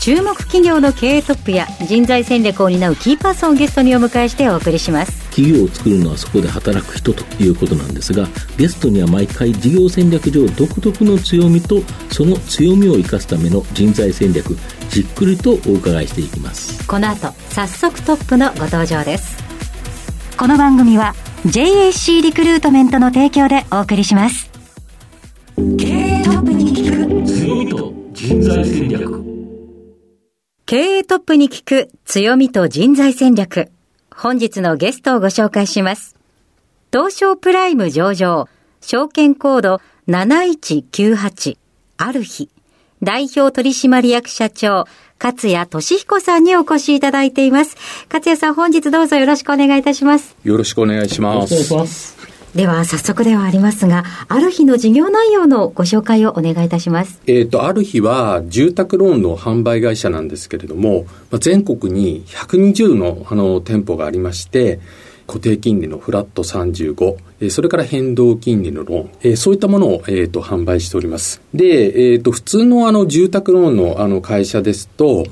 注目企業の経営トップや人材戦略を担うキーパーソンをゲストにお迎えしてお送りします。企業を作るのはそこで働く人ということなんですがゲストには毎回事業戦略上独特の強みとその強みを生かすための人材戦略じっくりとお伺いしていきます。この後早速トップのご登場です。この番組は JAC リクルートメントの提供でお送りします。経営トップに聞く。強みと人材戦略経営トップに聞く強みと人材戦略本日のゲストをご紹介します東証プライム上場証券コード7198ある日代表取締役社長勝谷俊彦さんにお越しいただいています。勝谷さん、本日どうぞよろしくお願いいたします。よろしくお願いします。ますでは、早速ではありますが、ある日の事業内容のご紹介をお願いいたします。えっ、と、ある日は住宅ローンの販売会社なんですけれども、まあ、全国に120のあの店舗がありまして、固定金利のフラット35、えそれから変動金利のローン、えそういったものを、えー、と販売しております。で、えっ、と、普通のあの住宅ローンのあの会社ですと、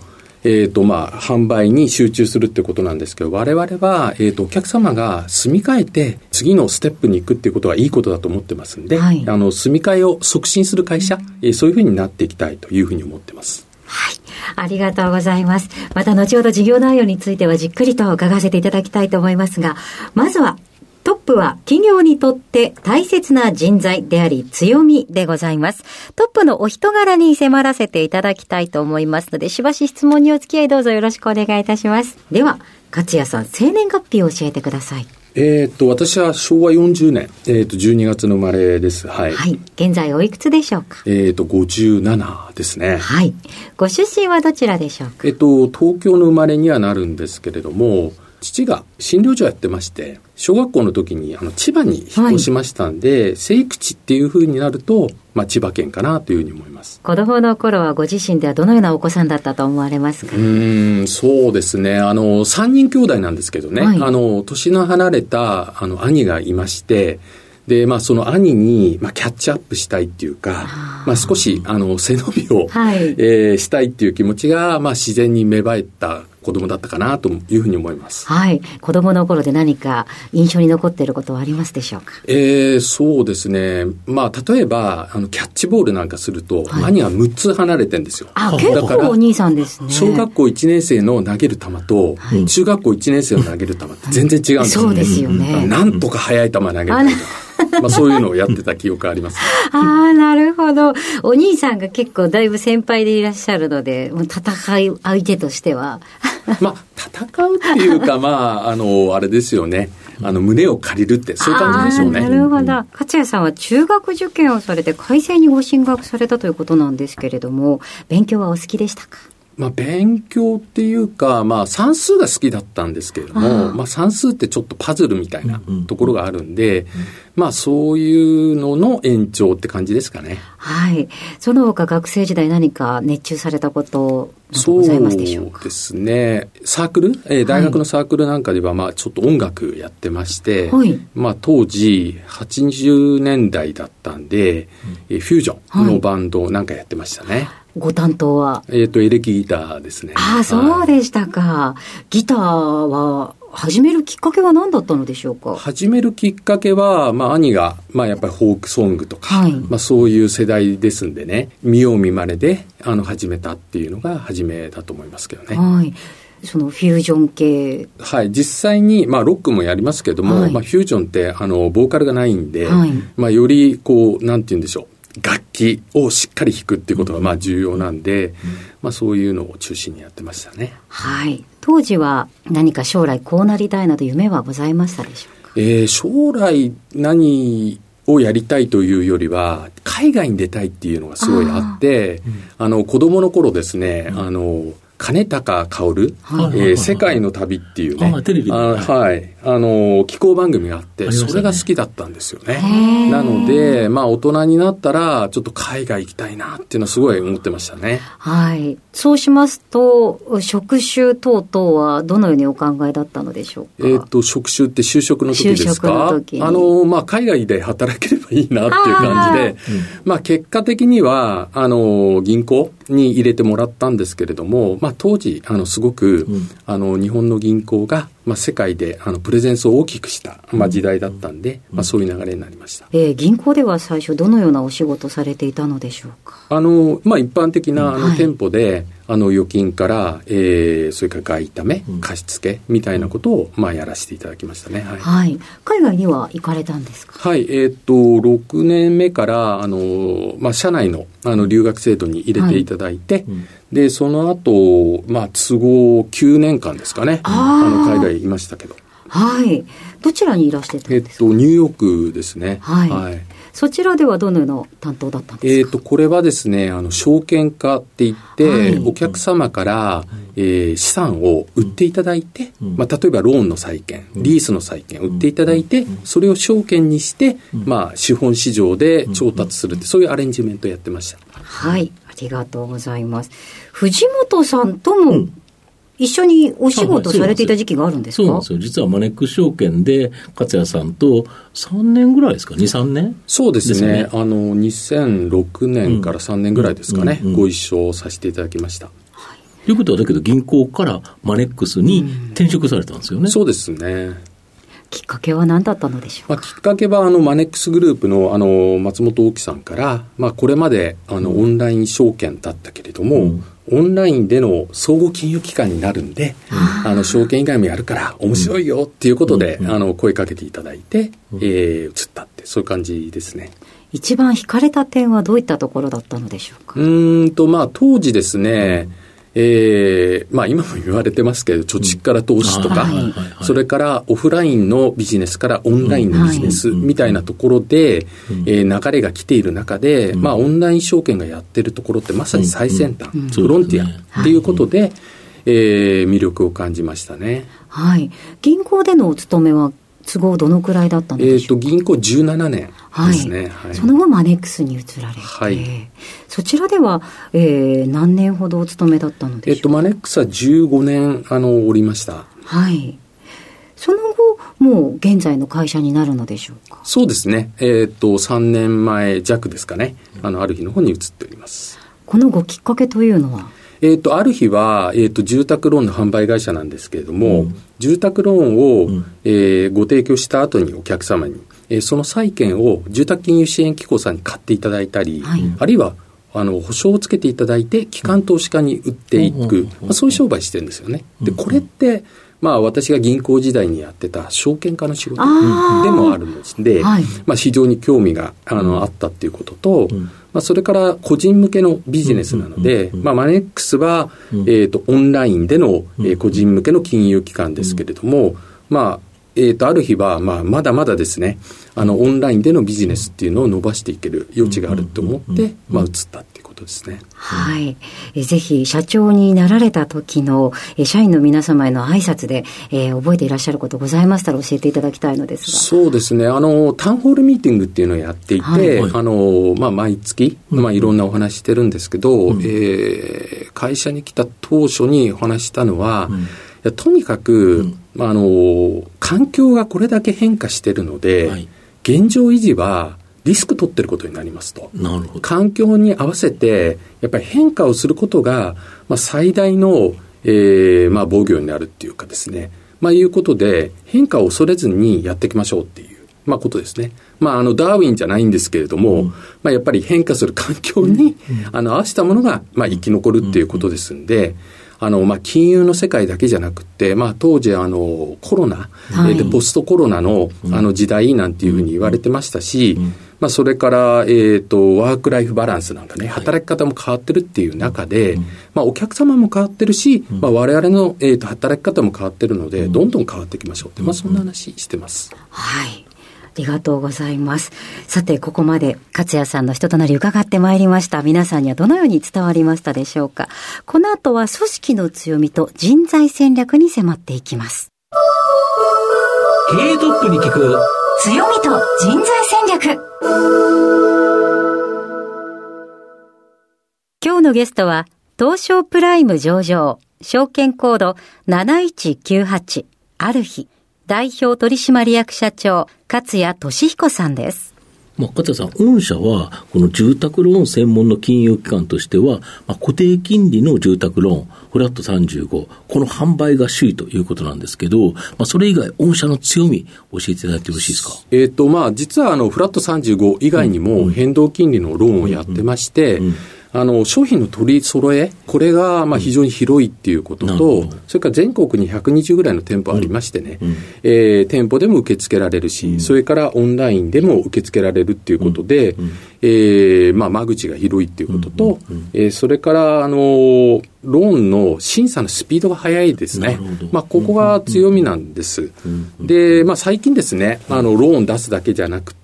えっ、と、まあ、販売に集中するってことなんですけど、我々は、えっ、と、お客様が住み替えて、次のステップに行くっていうことはいいことだと思ってますんで、はいあの、住み替えを促進する会社、えーそういうふうになっていきたいというふうに思ってます。はい。ありがとうございます。また後ほど事業内容についてはじっくりと伺わせていただきたいと思いますが、まずは、プは企業にとって大切な人材であり強みでございます。トップのお人柄に迫らせていただきたいと思いますので、しばし質問にお付き合いどうぞよろしくお願いいたします。では、勝谷さん、生年月日を教えてください。えっ、と、私は昭和40年、えっ、と、12月の生まれです。はい。はい。現在おいくつでしょうか？えっ、と、57ですね。はい。ご出身はどちらでしょうか？えっと、東京の生まれにはなるんですけれども、父が診療所やってまして、小学校の時にあの千葉に引っ越しましたんで、生育地っていう風になると、まあ、千葉県かなというふうに思います。子供の頃はご自身ではどのようなお子さんだったと思われますか？うーん、そうですね。あの、三人兄弟なんですけどね、はい。あの、年の離れた、あの、兄がいまして、で、まあ、その兄に、まあ、キャッチアップしたいっていうか、まあ、少し、あの、背伸びを、はい。えーしたいっていう気持ちが、まあ、自然に芽生えた子供だったかなというふうに思います。はい。子供の頃で何か印象に残っていることはありますでしょうか？えーそうですね。まあ、例えば、あの、キャッチボールなんかすると、兄が6つ離れてんですよ。あ、だ結構お兄さんですね。小学校1年生の投げる球と、中学校1年生の投げる球って全然違うんですよ、そうですよねなんとか速い球投げたりとか。まあそういうのをやってた記憶あります。ああ、なるほど。お兄さんが結構だいぶ先輩でいらっしゃるので、もう戦い相手としては。まあ、戦うっていうか、まあ、あの、あれですよね。あの、胸を借りるって、そういう感じでしょうね。なるほど。勝谷さんは中学受験をされて、海星にご進学されたということなんですけれども、勉強はお好きでしたか？まあ、勉強っていうか、まあ、算数が好きだったんですけれども、まあ、算数ってちょっとパズルみたいなところがあるんで、まあ、そういうのの延長って感じですかね。はい。その他学生時代何か熱中されたことなどございますでしょうか？ですね。サークル、えー大学のサークルなんかでは、まあ、ちょっと音楽やってまして、はい。まあ、当時、80年代だったんで、えーフュージョンのバンドなんかやってましたね。ご担当は？えっ、と、エレキギターですね。ああ、そうはいでしたか。ギターは始めるきっかけは何だったのでしょうか？始めるきっかけは、まあ、兄が、まあ、やっぱりフォークソングとか、はいまあ、そういう世代ですんでね、見よう見まねで、あの、始めたっていうのが初めだと思いますけどね。はい。そのフュージョン系？はい、実際に、まあ、ロックもやりますけども、はいまあ、フュージョンって、あの、ボーカルがないんで、はいまあ、より、こう、なんて言うんでしょう、楽器をしっかり弾くっていうことが、まあ、重要なんで、まあ、そういうのを中心にやってましたね。はい。当時は何か将来こうなりたいなど夢はございましたでしょうか？えー将来何をやりたいというよりは、海外に出たいっていうのがすごいあって、あの、子供の頃ですね、あの、金高薫、はい。えー世界の旅っていうね、あテレビで。あはい、あの、気候番組があって、それが好きだったんですよね。なので、まあ、大人になったら、ちょっと海外行きたいなっていうのはすごい思ってましたね。はい。そうしますと、職種等々はどのようにお考えだったのでしょうか？えっ、と、職種って就職の時です就職かの時。あの、まあ、海外で働ければいいなっていう感じで、まあ、結果的には、あの、銀行に入れてもらったんですけれども、まあ、当時、あの、すごく、うん。あの、日本の銀行が、まあ、世界で、あの、プレゼンスを大きくした、まあ、時代だったんで、まあ、そういう流れになりました。えー銀行では最初どのようなお仕事されていたのでしょうか？あの、まあ、一般的な、あの、はい。店舗で、あの、預金から、えー、それから外為うん。貸付みたいなことを、まあ、やらせていただきましたね。はい。はい。海外には行かれたんですか？はい、えーっと、6年目から、あの、まあ、社内の、あの、留学制度に入れていただいて、うんで、その後、まあ、都合9年間ですかね。あー。の、海外いましたけど。はい。どちらにいらしてたんですか、えーっと、ニューヨークですね。はい。そちらではどのような担当だったんえーっと、ですかこれはですね、あの、証券化って言って、はい。お客様から、えー資産を売っていただいて、うん。まあ、例えばローンの債券、リースの債券売っていただいて、それを証券にして、まあ、資本市場で調達するって、そういうアレンジメントをやってました。はい。ありがとうございます。藤本さんともうん一緒にお仕事されていた時期があるんですか、そうなんですよ。実はマネックス証券で、勝谷さんと3年ぐらいですか ?2、3年？そうですね。ですよねあの、2006年から3年ぐらいですかね、うんうんご一緒させていただきました。ということは、だけど銀行からマネックスに転職されたんですよね。そうですね。きっかけは何だったのでしょうまあ、きっかけは、あの、マネックスグループの、あの、松本大樹さんから、まあ、これまで、あの、オンライン証券だったけれども、うん。オンラインでの総合金融機関になるんで、あの、証券以外もやるから面白いよっていうことで、あの、声かけていただいて、えー、移ったって、そういう感じですね。一番惹かれた点はどういったところだったのでしょうか？うーんと、まあ、当時ですね、えーまあ今も言われてますけど、貯蓄から投資とか、それからオフラインのビジネスからオンラインのビジネスうんみたいなところで、うん。えー流れが来ている中で、まあオンライン証券がやってるところってまさに最先端、フロンティアっていうことで、えー魅力を感じましたね。はい。銀行でのお勤めは都合どのくらいだったのえっ、と、でしょうか、銀行17年はいですね。はいその後マネックスに移られて、はいそちらでは、えー何年ほどお勤めだったのえっ、と、でしょうか、マネックスは15年、あの、おりました。はい。その後、もう現在の会社になるのでしょうか？そうですね。えっ、と、3年前弱ですかね。あの、ある日の方に移っております。このごきっかけというのは？えっ、と、ある日は、えっ、と、住宅ローンの販売会社なんですけれども、うん。住宅ローンを、うん。えーご提供した後にお客様に、えーその債券を住宅金融支援機構さんに買っていただいたり、はい。あるいは、あの、保証をつけていただいて、機関投資家に売っていく、うんまあ、そういう商売してるんですよね。で、うん。これって、まあ、私が銀行時代にやってた証券化の仕事でもあるので、はい。まあ、非常に興味があの、あったっていうことと、うん。まあ、それから個人向けのビジネスなので、うんうんうんまあ、マネックスは、うん。えっ、と、オンラインでの、えーうん。個人向けの金融機関ですけれども、まあ、えっ、と、ある日は、まあ、まだまだですね、あの、オンラインでのビジネスっていうのを伸ばしていける余地があると思ってうんうんうん、まあ、移ったっていうことですね。はい。えぜひ、社長になられた時の、え社員の皆様への挨拶で、えー覚えていらっしゃることございましたら教えていただきたいのですが。そうですね。あの、タウンホールミーティングっていうのをやっていて、はいはいあの、まあ、毎月、まあ、いろんなお話してるんですけど、うんえー会社に来た当初にお話したのは、うんいやとにかく、うんまあ、あの、環境がこれだけ変化してるので、はい現状維持はリスク取ってることになりますと。なるほど。環境に合わせて、やっぱり変化をすることが、まあ、最大の、えーまあ、防御になるっていうかですね、まあ、いうことで、変化を恐れずにやっていきましょうっていう、まあ、ことですね。まあ、あの、ダーウィンじゃないんですけれども、うんまあ、やっぱり変化する環境に、あの、合わせたものが、まあ、生き残るっていうことですんで、あの、まあ、金融の世界だけじゃなくて、まあ、当時、あの、コロナ、はい。えポストコロナの、あの、時代なんていうふうに言われてましたし、うん。まあ、それから、えっ、と、ワークライフバランスなんかね、働き方も変わってるっていう中で、うん。まあ、お客様も変わってるし、まあ、我々の、えー、と働き方も変わってるので、どんどん変わっていきましょうって、まあ、そんな話してます。はい。りがとうございます。さて、ここまで勝也さんの人となり伺ってまいりました。皆さんにはどのように伝わりましたでしょうか。この後は組織の強みと人材戦略に迫っていきます。経営トップに聞く強みと人材戦略。今日のゲストは東証プライム上場証券コード7198ある日代表取締役社長、勝谷俊彦さんです。まあ、勝谷さん、御社は、この住宅ローン専門の金融機関としては、まあ、固定金利の住宅ローン、フラット35、この販売が首位ということなんですけど、まあ、それ以外、御社の強み、教えていただいてよろしいですか？えっ、ー、と、まあ、実は、あの、フラット35以外にも、変動金利のローンをやってまして、うんうんうんあの、商品の取り揃え、これが、まあ、非常に広いっていうことと、うん、それから全国に120ぐらいの店舗ありましてね、うん、えー、店舗でも受け付けられるし、うん、それからオンラインでも受け付けられるっていうことで、うん、えー、まあ、間口が広いっていうことと、えー、それから、あの、ローンの審査のスピードが速いですね。まあ、ここが強みなんです。で、まあ、最近ですね、あの、ローン出すだけじゃなくて、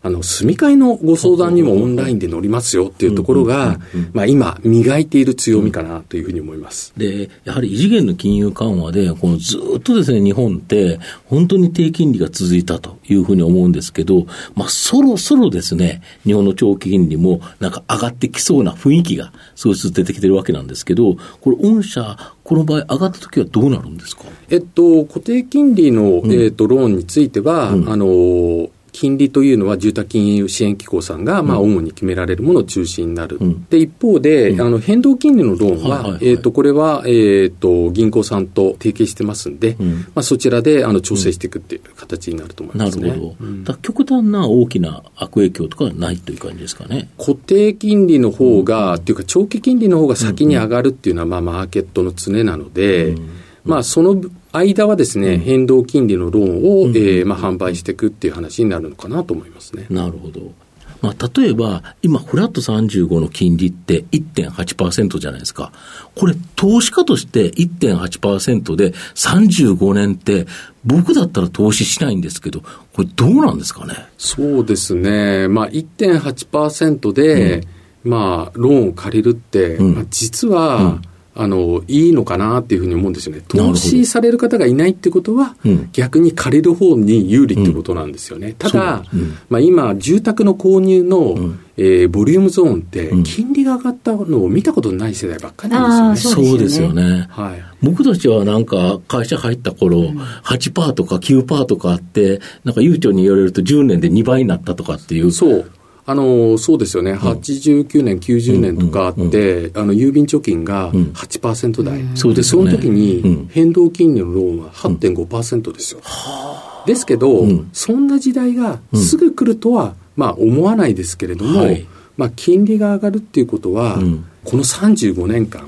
あの、住み替えのご相談にもオンラインで乗りますよっていうところが、まあ今、磨いている強みかなというふうに思います。で、やはり異次元の金融緩和で、このずっとですね、日本って、本当に低金利が続いたというふうに思うんですけど、まあそろそろですね、日本の長期金利もなんか上がってきそうな雰囲気が少しずつ出てきてるわけなんですけど、これ、御社、この場合、上がったときはどうなるんですか？えっと、固定金利の、えっと、ローンについては、うん、あの、金利というのは住宅金融支援機構さんが、まあ、主に決められるものを中心になる。うん、で、一方で、うん、あの、変動金利のローンは、はいはいはい、えっ、ー、と、これは、えっ、ー、と、銀行さんと提携してますんで、うん、まあ、そちらで、あの、調整していくっていう形になると思いますね。なるほど。極端な大きな悪影響とかはないという感じですかね。固定金利の方が、っていうか、長期金利の方が先に上がるっていうのは、まあ、マーケットの常なので、まあ、その間はですね、変動金利のローンを、うん、えー、まあ、販売していくっていう話になるのかなと思いますね。なるほど。まあ、例えば、今、フラット35の金利って1.8%じゃないですか。これ、投資家として1.8%で35年って、僕だったら投資しないんですけど、これどうなんですかね？そうですね。まあ、1.8%で、うん、まあ、ローンを借りるって、うん、まあ、実は、うんあの、いいのかなっていうふうに思うんですよね。投資される方がいないってことは、逆に借りる方に有利ってことなんですよね。うん、ただ、うん、まあ今、住宅の購入の、うん、えー、ボリュームゾーンって、金利が上がったのを見たことない世代ばっかりなんですよね。そうですよね。はい。僕たちはなんか、会社入った頃、うん、8%とか9%とかあって、なんか悠長に言われると10年で2倍になったとかっていう。そう。あの、そうですよね。89年、90年とかあって、あの、郵便貯金が8%台。そうですその時に、変動金利のローンは8.5%ですよ。ですけど、そんな時代がすぐ来るとは、まあ、思わないですけれども、まあ、金利が上がるっていうことは、この35年間、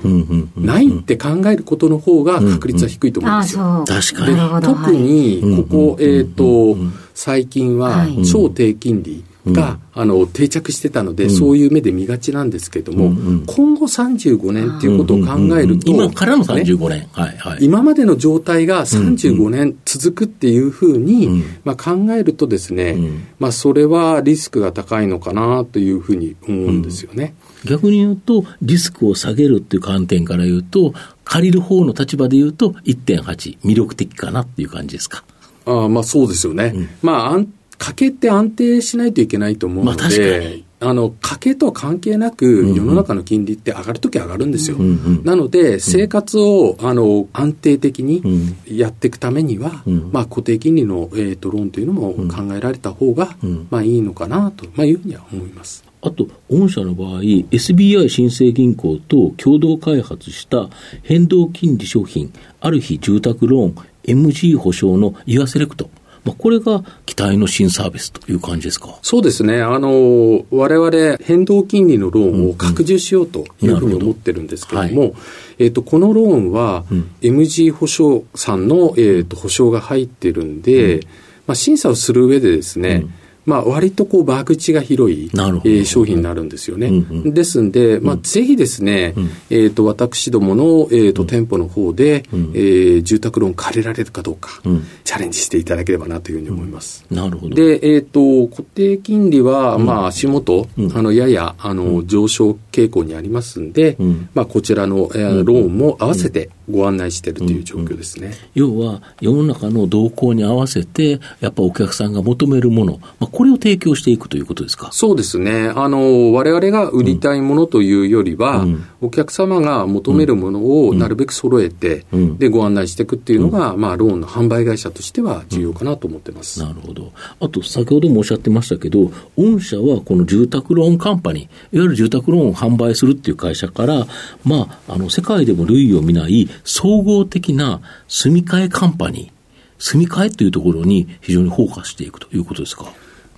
ないって考えることの方が確率は低いと思うんですよ。確かに。特に、ここ、えっと、最近は超低金利。が、うん、あの定着してたので、うん、そういう目で見がちなんですけれども、うんうん、今後35年っていうことを考えると、今からの35年、ね、はい。はい、今までの状態が35年続くっていうふうに、まあ、考えるとですね、まあ、それはリスクが高いのかなというふうに思うんですよね。逆に言うと、リスクを下げるっていう観点から言うと、借りる方の立場で言うと、1.8、魅力的かなっていう感じですか？あまあそうですよね。まあ家計って安定しないといけないと思うので、まあ、あの家計とは関係なく、世の中の金利って上がるとき上がるんですよ。うんうん、なので、生活をあの安定的にやっていくためには、うん、まあ、固定金利の、えーと、ローンというのも考えられた方が、うん、まあ、いいのかなと、まあ、いうふうには思います。あと、御社の場合、SBI 新生銀行と共同開発した変動金利商品、ある日住宅ローン、MG 保証のイワセレクト。まあ、これが期待の新サービスという感じですか？そうですね、あの我々変動金利のローンを拡充しようというふうに思ってるんですけれども、うんうんえーと、このローンは、MG 保証さんの、えーと、保証が入ってるんで、うん、まあ、審査をする上でですね、まあ、割とこう、間口が広い、えー、商品になるんですよね。うんうん、ですんで、まあ、ぜひですね、うん、えっ、ー、と、私どもの、えっ、ー、と、店舗の方で、うん、えー、住宅ローン借りられるかどうか、うん、チャレンジしていただければなというふうに思います。なるほど。で、えっ、と、固定金利は、まあ、足元、あの、やや、あの、上昇傾向にありますんで、まあ、こちらの、えー、ローンも合わせてご案内しているという状況ですね。要は、世の中の動向に合わせて、やっぱお客さんが求めるもの、まあ、これを提供していくということですか？そうですね。あの、我々が売りたいものというよりは、うん、お客様が求めるものをなるべく揃えて、うん、で、ご案内していくっていうのが、うん、まあ、ローンの販売会社としては重要かなと思ってます。なるほど。あと、先ほどもおっしゃってましたけど、御社はこの住宅ローンカンパニー、いわゆる住宅ローンを販売するっていう会社から、まあ、あの、世界でも類を見ない総合的な住み替えカンパニー、住み替えというところに非常にフォーカスしていくということですか？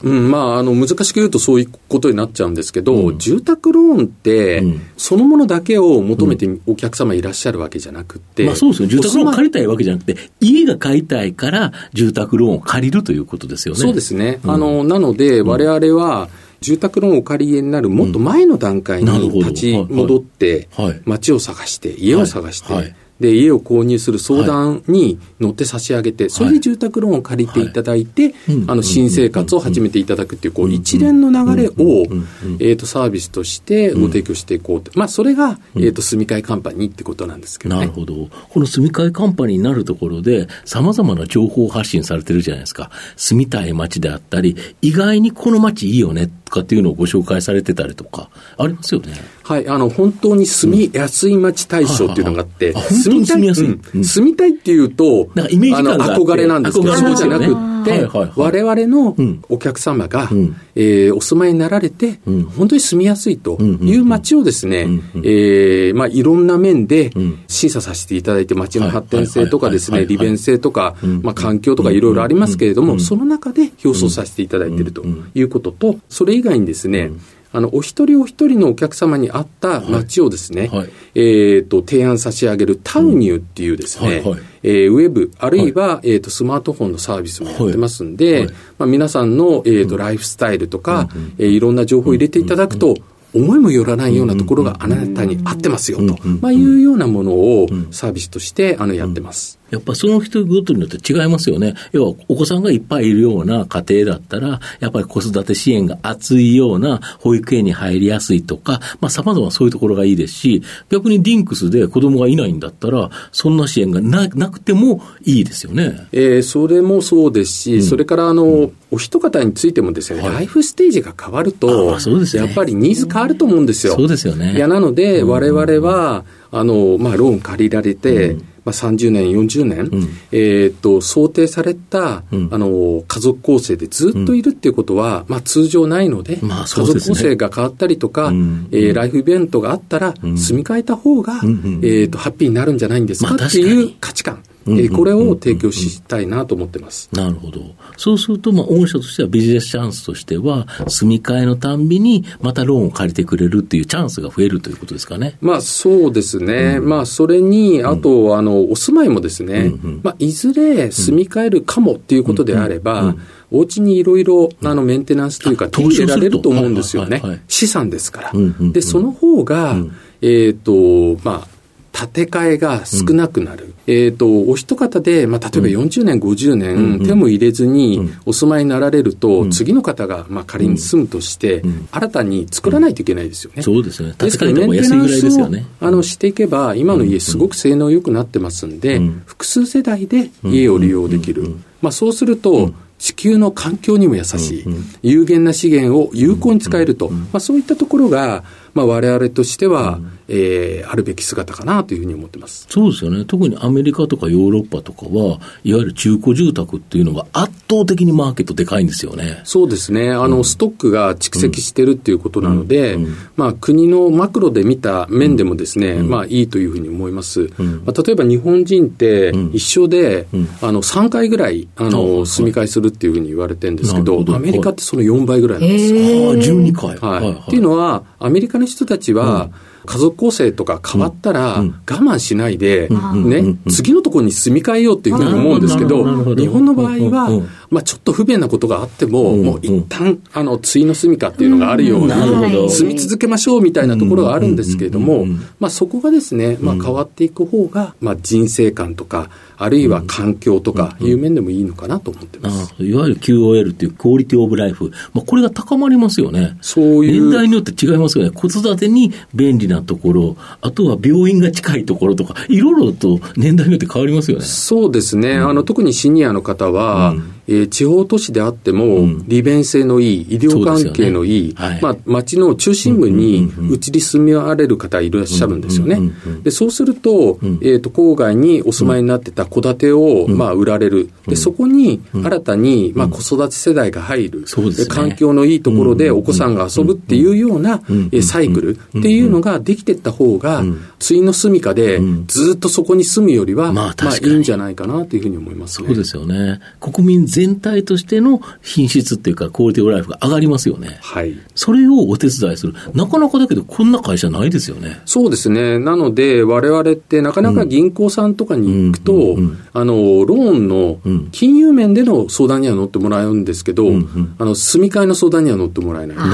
うん、まあ、あの、難しく言うとそういうことになっちゃうんですけど、うん、住宅ローンって、そのものだけを求めてお客様いらっしゃるわけじゃなくて、まあそうですよ。住宅ローン借りたいわけじゃなくて、家が買いたいから住宅ローンを借りるということですよね。そうですね。あの、なので、我々は、住宅ローンをお借りになるもっと前の段階に立ち戻って、街を探して、家を探して、で、家を購入する相談に乗って差し上げて、はい、それで住宅ローンを借りていただいて、はい、あの、新生活を始めていただくっていう、こう、一連の流れを、えっ、と、サービスとしてご提供していこうと。まあ、それが、えっ、と、住み替えカンパニーってことなんですけどね。なるほど。この住み替えカンパニーになるところで、様々な情報発信されてるじゃないですか。住みたい街であったり、意外にこの街いいよねとかっていうのをご紹介されてたりとか、ありますよね。はい、あの、本当に住みやすい街対象っていうのがあって、住みたい、住みたいっていうと、なんかイメージ感が憧れなんですけど、そうじゃなくって、我々のお客様が、えお住まいになられて、本当に住みやすいという街をですね、えまあ、いろんな面で審査させていただいて、街の発展性とかですね、利便性とか、まあ、環境とかいろいろありますけれども、その中で表彰させていただいているということと、それ以外にですね、あの、お一人お一人のお客様に合った街をですね、はい。はい、えっ、ー、と、提案差し上げるタウニューっていうですね、はいはい、えー、ウェブ、あるいは、えっ、ー、と、スマートフォンのサービスもやってますんで、まあ、皆さんの、えっ、と、ライフスタイルとか、うん、えいろんな情報を入れていただくと、思いもよらないようなところがあなたに合ってますよと、まあ、いうようなものをサービスとしてあのやってます。やっぱその人ごとによって違いますよね。要はお子さんがいっぱいいるような家庭だったら、やっぱり子育て支援が厚いような保育園に入りやすいとか、まあ様々そういうところがいいですし、逆にディンクスで子供がいないんだったら、そんな支援がななくてもいいですよね。えー、それもそうですし、うん、それからあの、うん、お一方についてもですね、はい、ライフステージが変わると、そうですね、やっぱりニーズ変わると思うんですよ。そうですよね。いや、なので、我々は、あの、まあ、ローン借りられて、うんまあ、30年、40年、うん、えー、と想定された、うん、あの家族構成でずっといるっていうことは、うん、まあ、通常ないので、まあでね、家族構成が変わったりとか、うん、えー、ライフイベントがあったら、住み替えた方が、えーと、ハッピーになるんじゃないんですか、っていう価値観。うんうん、これを提供したいなと思ってます。なるほど。そうすると、まあ、御社としてはビジネスチャンスとしては、住み替えのたんびに、またローンを借りてくれるっていうチャンスが増えるということですかね。まあ、そうですね。うん、まあ、それに、あと、あの、お住まいもですね、うんうん、まあ、いずれ住み替えるかもっていうことであれば、お家にいろいろ、あの、メンテナンスというか、手入れられると思うんですよね。資産ですから。で、その方が、えっ、と、まあ、建て替えが少なくなる。うん、えっ、ー、と、お一方で、まあ、例えば40年、50年、うん、手も入れずにお住まいになられると、うん、次の方が、まあ、仮に住むとして、新たに作らないといけないですよね。そうですね。ですから、メンテナンスを、ね、あのしていけば、今の家すごく性能良くなってますんで、複数世代で家を利用できる。まあ、そうすると、地球の環境にも優しい、有限な資源を有効に使えると、まあ、そういったところが、まあ、我々としては、うん、えー、あるべき姿かなというふうに思ってます。そうですよね、特にアメリカとかヨーロッパとかは、いわゆる中古住宅っていうのが圧倒的にマーケットでかいんですよね。そうですね、あの、うん、ストックが蓄積してるっていうことなので、うん、まあ、国のマクロで見た面でもですね、まあ、いいというふうに思います。まあ、例えば日本人って一生で、あの3回ぐらいあの住み替えするっていうふうに言われてるんですけど、アメリカってその4倍ぐらいなんですよ。あ12回、はい、はい、っていうのは、アメリカの人たちは、家族構成とか変わったら、我慢しないで、ね、次のところに住み替えようっていうふうに思うんですけど、日本の場合は、まあ、ちょっと不便なことがあっても、うんもう一旦、あの、対の住みかっていうのがあるように、なるほど。住み続けましょうみたいなところがあるんですけれどもうんうんうんうん、まあ、そこがですね、まあ、変わっていく方が、まあ、人生観とか、あるいは環境とかいう面でもいいのかなと思ってます。あいわゆる QOL っていうクオリティオブライフ。まあ、これが高まりますよね。そういう。年代によって違いますよね。子育てに便利なところ、あとは病院が近いところとか、いろいろと年代によって変わりますよね。そうですね、あの特にシニアの方は、うんえー地方都市であっても、ん。利便性のいい、医療関係のいい、ね。はい。まあ、町の中心部に移り住みわれる方いらっしゃるんですよね。でそうすると,、ん。えー、と郊外にお住まいになってた戸建てを、まあ、売られる、でそこに新たに、まあ、子育て世代が入る、で環境のいいところでお子さんが遊ぶっていうような、うんえーサイクルっていうのができていった方が、ん対の住みかでん。ずっとそこに住むよりは、まあいいんじゃないかなというふうに思いますね。そうですよね。国民全体としての品質っていうか、クオリティオブライフが上がりますよね。はい。それをお手伝いする。なかなかだけど、こんな会社ないですよね。そうですね。なので、我々ってなかなか銀行さんとかに行くと、うんあの、ローンのうん金融面での相談には乗ってもらうんですけど、んうんあの、住み替えの相談には乗ってもらえない。なる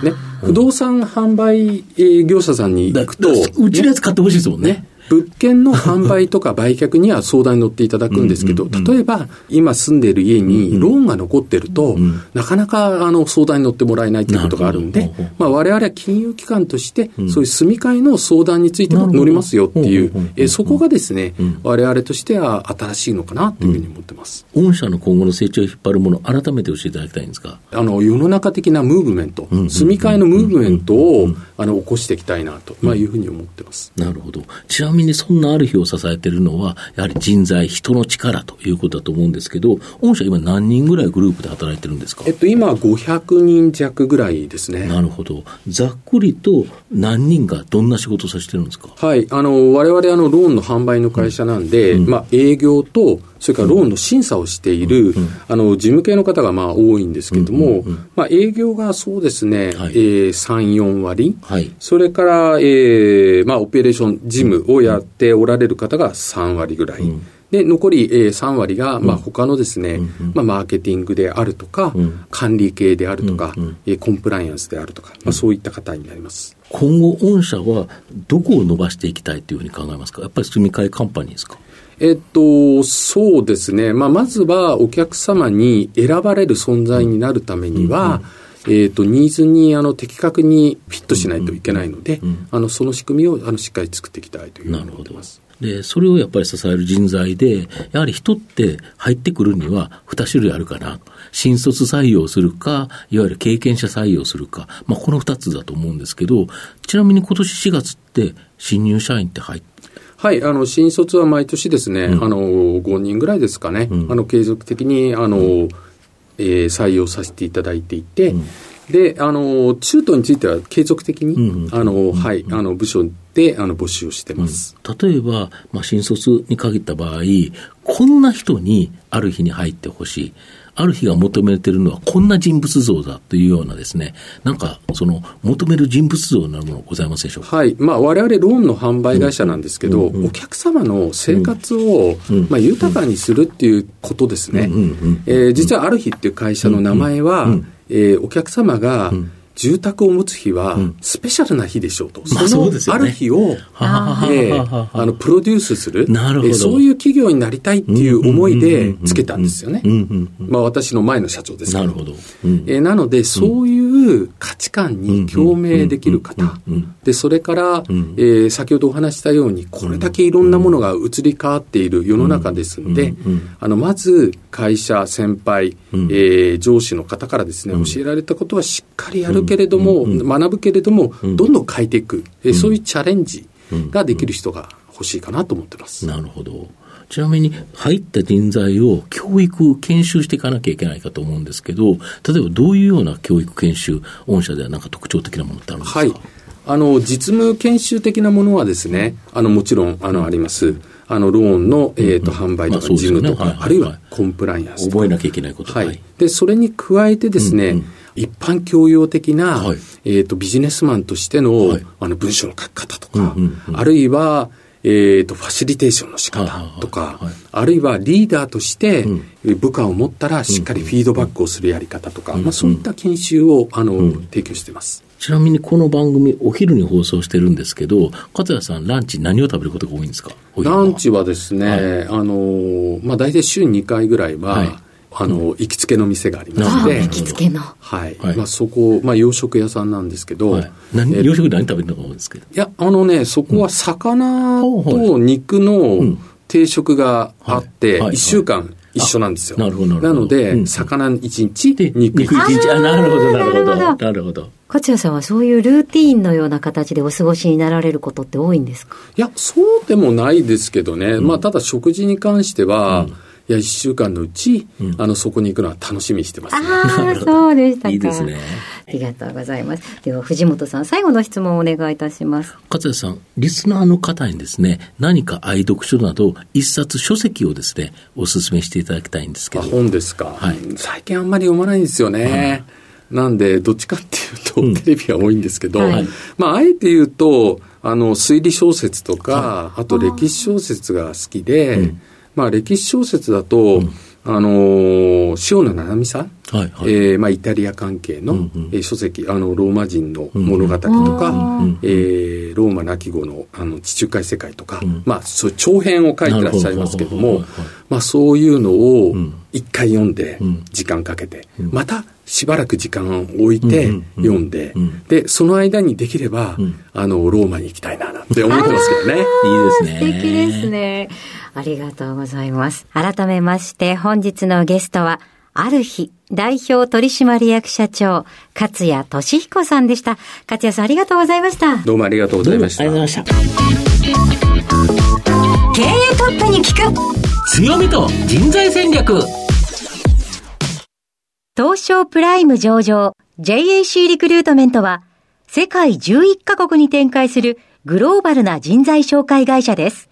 ほど。ね。不動産販売えー業者さんにだ行くと、だうちのやつ買ってほしいですもんね。ね、物件の販売とか売却には相談に乗っていただくんですけど、例えば今住んでいる家にローンが残ってると、んなかなかあの相談に乗ってもらえないということがあるんでまあ、我々は金融機関として、そういう住み替えの相談についても乗りますよっていうえそこがですね、我々としては新しいのかなというふうに思ってます。御社の今後の成長を引っ張るもの、改めて教えていただきたいんですか？あの世の中的なムーブメント、住み替えのムーブメントをあの起こしていきたいなと、まあ、いうふうに思ってます。なるほど。ちなみにそんなある日を支えているのは、やはり人材、人の力ということだと思うんですけど、御社今何人ぐらいグループで働いてるんですか？えっと、今500人弱ぐらいですね。なるほど。ざっくりと何人がどんな仕事をさせてるんですか？はい、あの我々あのローンの販売の会社なんで、まあ、営業と、それからローンの審査をしている、あの事務系の方がまあ多いんですけれども、まあ、営業がそうですね、はい。えー3、4割、はい。それから、えーまあ、オペレーション、事務をやっておられる方が3割ぐらい。で、残り、えー3割が、まあ、他のですね、まあ、マーケティングであるとか、管理系であるとか、えーコンプライアンスであるとか、まあ、そういった方になります。今後、御社はどこを伸ばしていきたいというふうに考えますか？やっぱり住み替えカンパニーですか？えっと、そうですね。まあ、まずはお客様に選ばれる存在になるためには、えっと、ニーズにあの的確にフィットしないといけないので、あの、その仕組みをあのしっかり作っていきたいというふうになるほど思ってます。。で、それをやっぱり支える人材で、やはり人って入ってくるには2種類あるかな。新卒採用するか、いわゆる経験者採用するか。まあ、この2つだと思うんですけど、ちなみに今年4月って新入社員って入って、はい、あの、新卒は毎年ですね、あの、5人ぐらいですかね、あの、継続的に、あの、えー採用させていただいていて、で、あの、中途については継続的に、うんうん。あの、はい、あの、部署で、あの、募集をしてます。例えば、まあ、新卒に限った場合、こんな人にある日に入ってほしい。ある日が求めてるのはこんな人物像だというようなですね、なんかその求める人物像なものございますでしょうか？はい。まあ、我々ローンの販売会社なんですけど、お客様の生活を、まあ、豊かにするっていうことですね。えー実はある日っていう会社の名前は、えーお客様が、住宅を持つ日は、スペシャルな日でしょうと。まあそうですよね。ある日を、はえーははは。あの、プロデュースする。なるほど。えーそういう企業になりたいっていう思いでつけたんですよね。まあ、私の前の社長ですけなるほど。うん。えーなので、そういう価値観に共鳴できる方、で、それから、えー先ほどお話ししたように、これだけいろんなものが移り変わっている世の中ですので、あの、まず、会社、先輩、えー上司の方からですね、教えられたことはしっかりやるけれども、学ぶけれども、どんどん変えていく、えーそういうチャレンジができる人が欲しいかなと思ってます。なるほど。ちなみに入った人材を教育、研修していかなきゃいけないかと思うんですけど、例えばどういうような教育研修、御社ではなんか特徴的なものってあるんですか？はい。あの、実務研修的なものはですね、あの、もちろん、あの、あります。あの、ローンの、えっ、と、販売とか、事務とか、はいはいはいあるいはコンプライアンス。覚えなきゃいけないこと。はい。で、それに加えてですね、一般教養的な、はい。えっ、と、ビジネスマンとしての、はい。あの、文章の書き方とか、あるいは、えーと、ファシリテーションの仕方とか、あるいはリーダーとして部下を持ったらしっかりフィードバックをするやり方とか、まあ、そういった研修をあの、提供してます。ちなみにこの番組、お昼に放送してるんですけど、勝谷さん、ランチ何を食べることが多いんですか？ランチはですね、はい、あの、まあ、大体週2回ぐらいは、はいあの、行きつけの店がありまして。行きつけの。はい。まあ、そこ、まあ、洋食屋さんなんですけど。何、洋食何食べるのが多いんですけどいや、あのね、そこは魚と肉の定食があって、1週間一緒なんですよ。なるほど。なので、魚1日、肉1日。あ、なるほど、なるほど。なるほど。勝谷さんはそういうルーティーンのような形でお過ごしになられることって多いんですか？いや、そうでもないですけどね。まあ、ただ食事に関しては、いや、1週間のうち、うん、あの、そこに行くのは楽しみにしてます、ね、ああ、そうでしたか。いいですね。ありがとうございます。では、藤本さん、最後の質問をお願いいたします。勝谷さん、リスナーの方にですね、何か愛読書など、一冊書籍をですね、お勧めしていただきたいんですけど。本ですか。はい。最近あんまり読まないんですよね。なんで、どっちかっていうと、テレビが多いんですけど、うんはい、まあ、あえて言うと、あの、推理小説とか、はい、あと歴史小説が好きで、うんまあ、歴史小説だと、うん、あのー、塩野七海さん、はいはい、えー、まあ、イタリア関係の、うんうん、えー、書籍あのローマ人の物語とか、うん、えー、ローマ亡き後のあの地中海世界とか、うん、まあ、そう長編を書いてらっしゃいますけども、まあ、そういうのを一回読んで、時間かけて、またしばらく時間を置いて読んで、で、その間にできれば、あの、ローマに行きたいなって思ってますけどね。いいですね。素敵ですね。ありがとうございます。改めまして、本日のゲストは、ある日、代表取締役社長、勝谷俊彦さんでした。勝谷さんありがとうございました。どうもありがとうございました。ありがとうございました。経営トップに聞く強みと人材戦略東証プライム上場 JAC リクルートメントは世界11カ国に展開するグローバルな人材紹介会社です。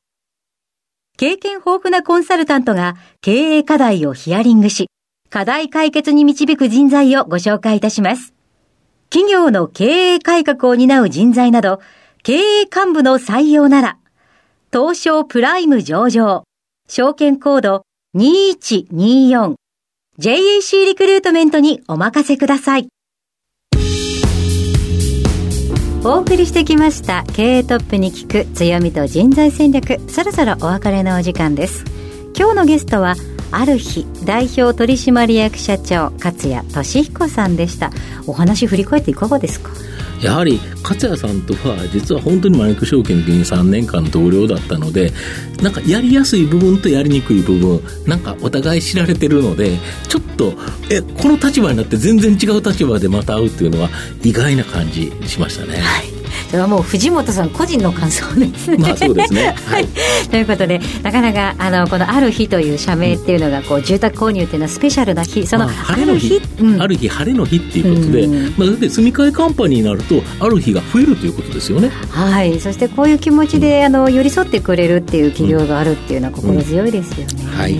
経験豊富なコンサルタントが経営課題をヒアリングし、課題解決に導く人材をご紹介いたします。企業の経営改革を担う人材など、経営幹部の採用なら、東証プライム上場、証券コード2124、JAC リクルートメントにお任せください。お送りしてきました経営トップに聞く強みと人材戦略。そろそろお別れのお時間です。今日のゲストはある日代表取締役社長勝谷俊彦さんでした。お話振り返っていかがですか？やはり勝谷さんとは実は本当にマイク証券の時3年間同僚だったのでなんかやりやすい部分とやりにくい部分なんかお互い知られてるのでちょっとえこの立場になって全然違う立場でまた会うっていうのは意外な感じしましたね。はいそれはもう藤本さん個人の感想ですね。まあそうですね。はい。ということで、なかなか、あの、このある日という社名っていうのが、こう、住宅購入っていうのはスペシャルな日、その、晴れの日、ある日、晴れの日っていうことで、まあ、だって住み替えカンパニーになると、ある日が増えるということですよね。はい。そしてこういう気持ちで、あの、寄り添ってくれるっていう企業があるっていうのは心強いですよね。はい。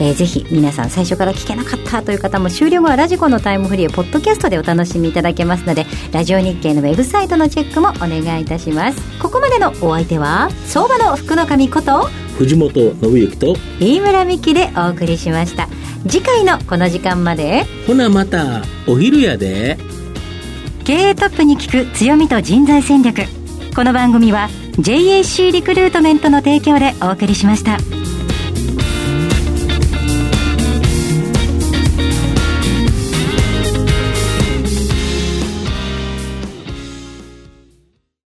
えー、ぜひ、皆さん最初から聞けなかったという方も、終了後はラジコのタイムフリーをポッドキャストでお楽しみいただけますので、ラジオ日経のウェブサイトのチェックもお願いいたします。ここまでのお相手は相場の福の神こと藤本信之と飯村美希でお送りしました次回のこの時間までほなまたお昼やで経営トップに聞く強みと人材戦略この番組は JAC リクルートメントの提供でお送りしました。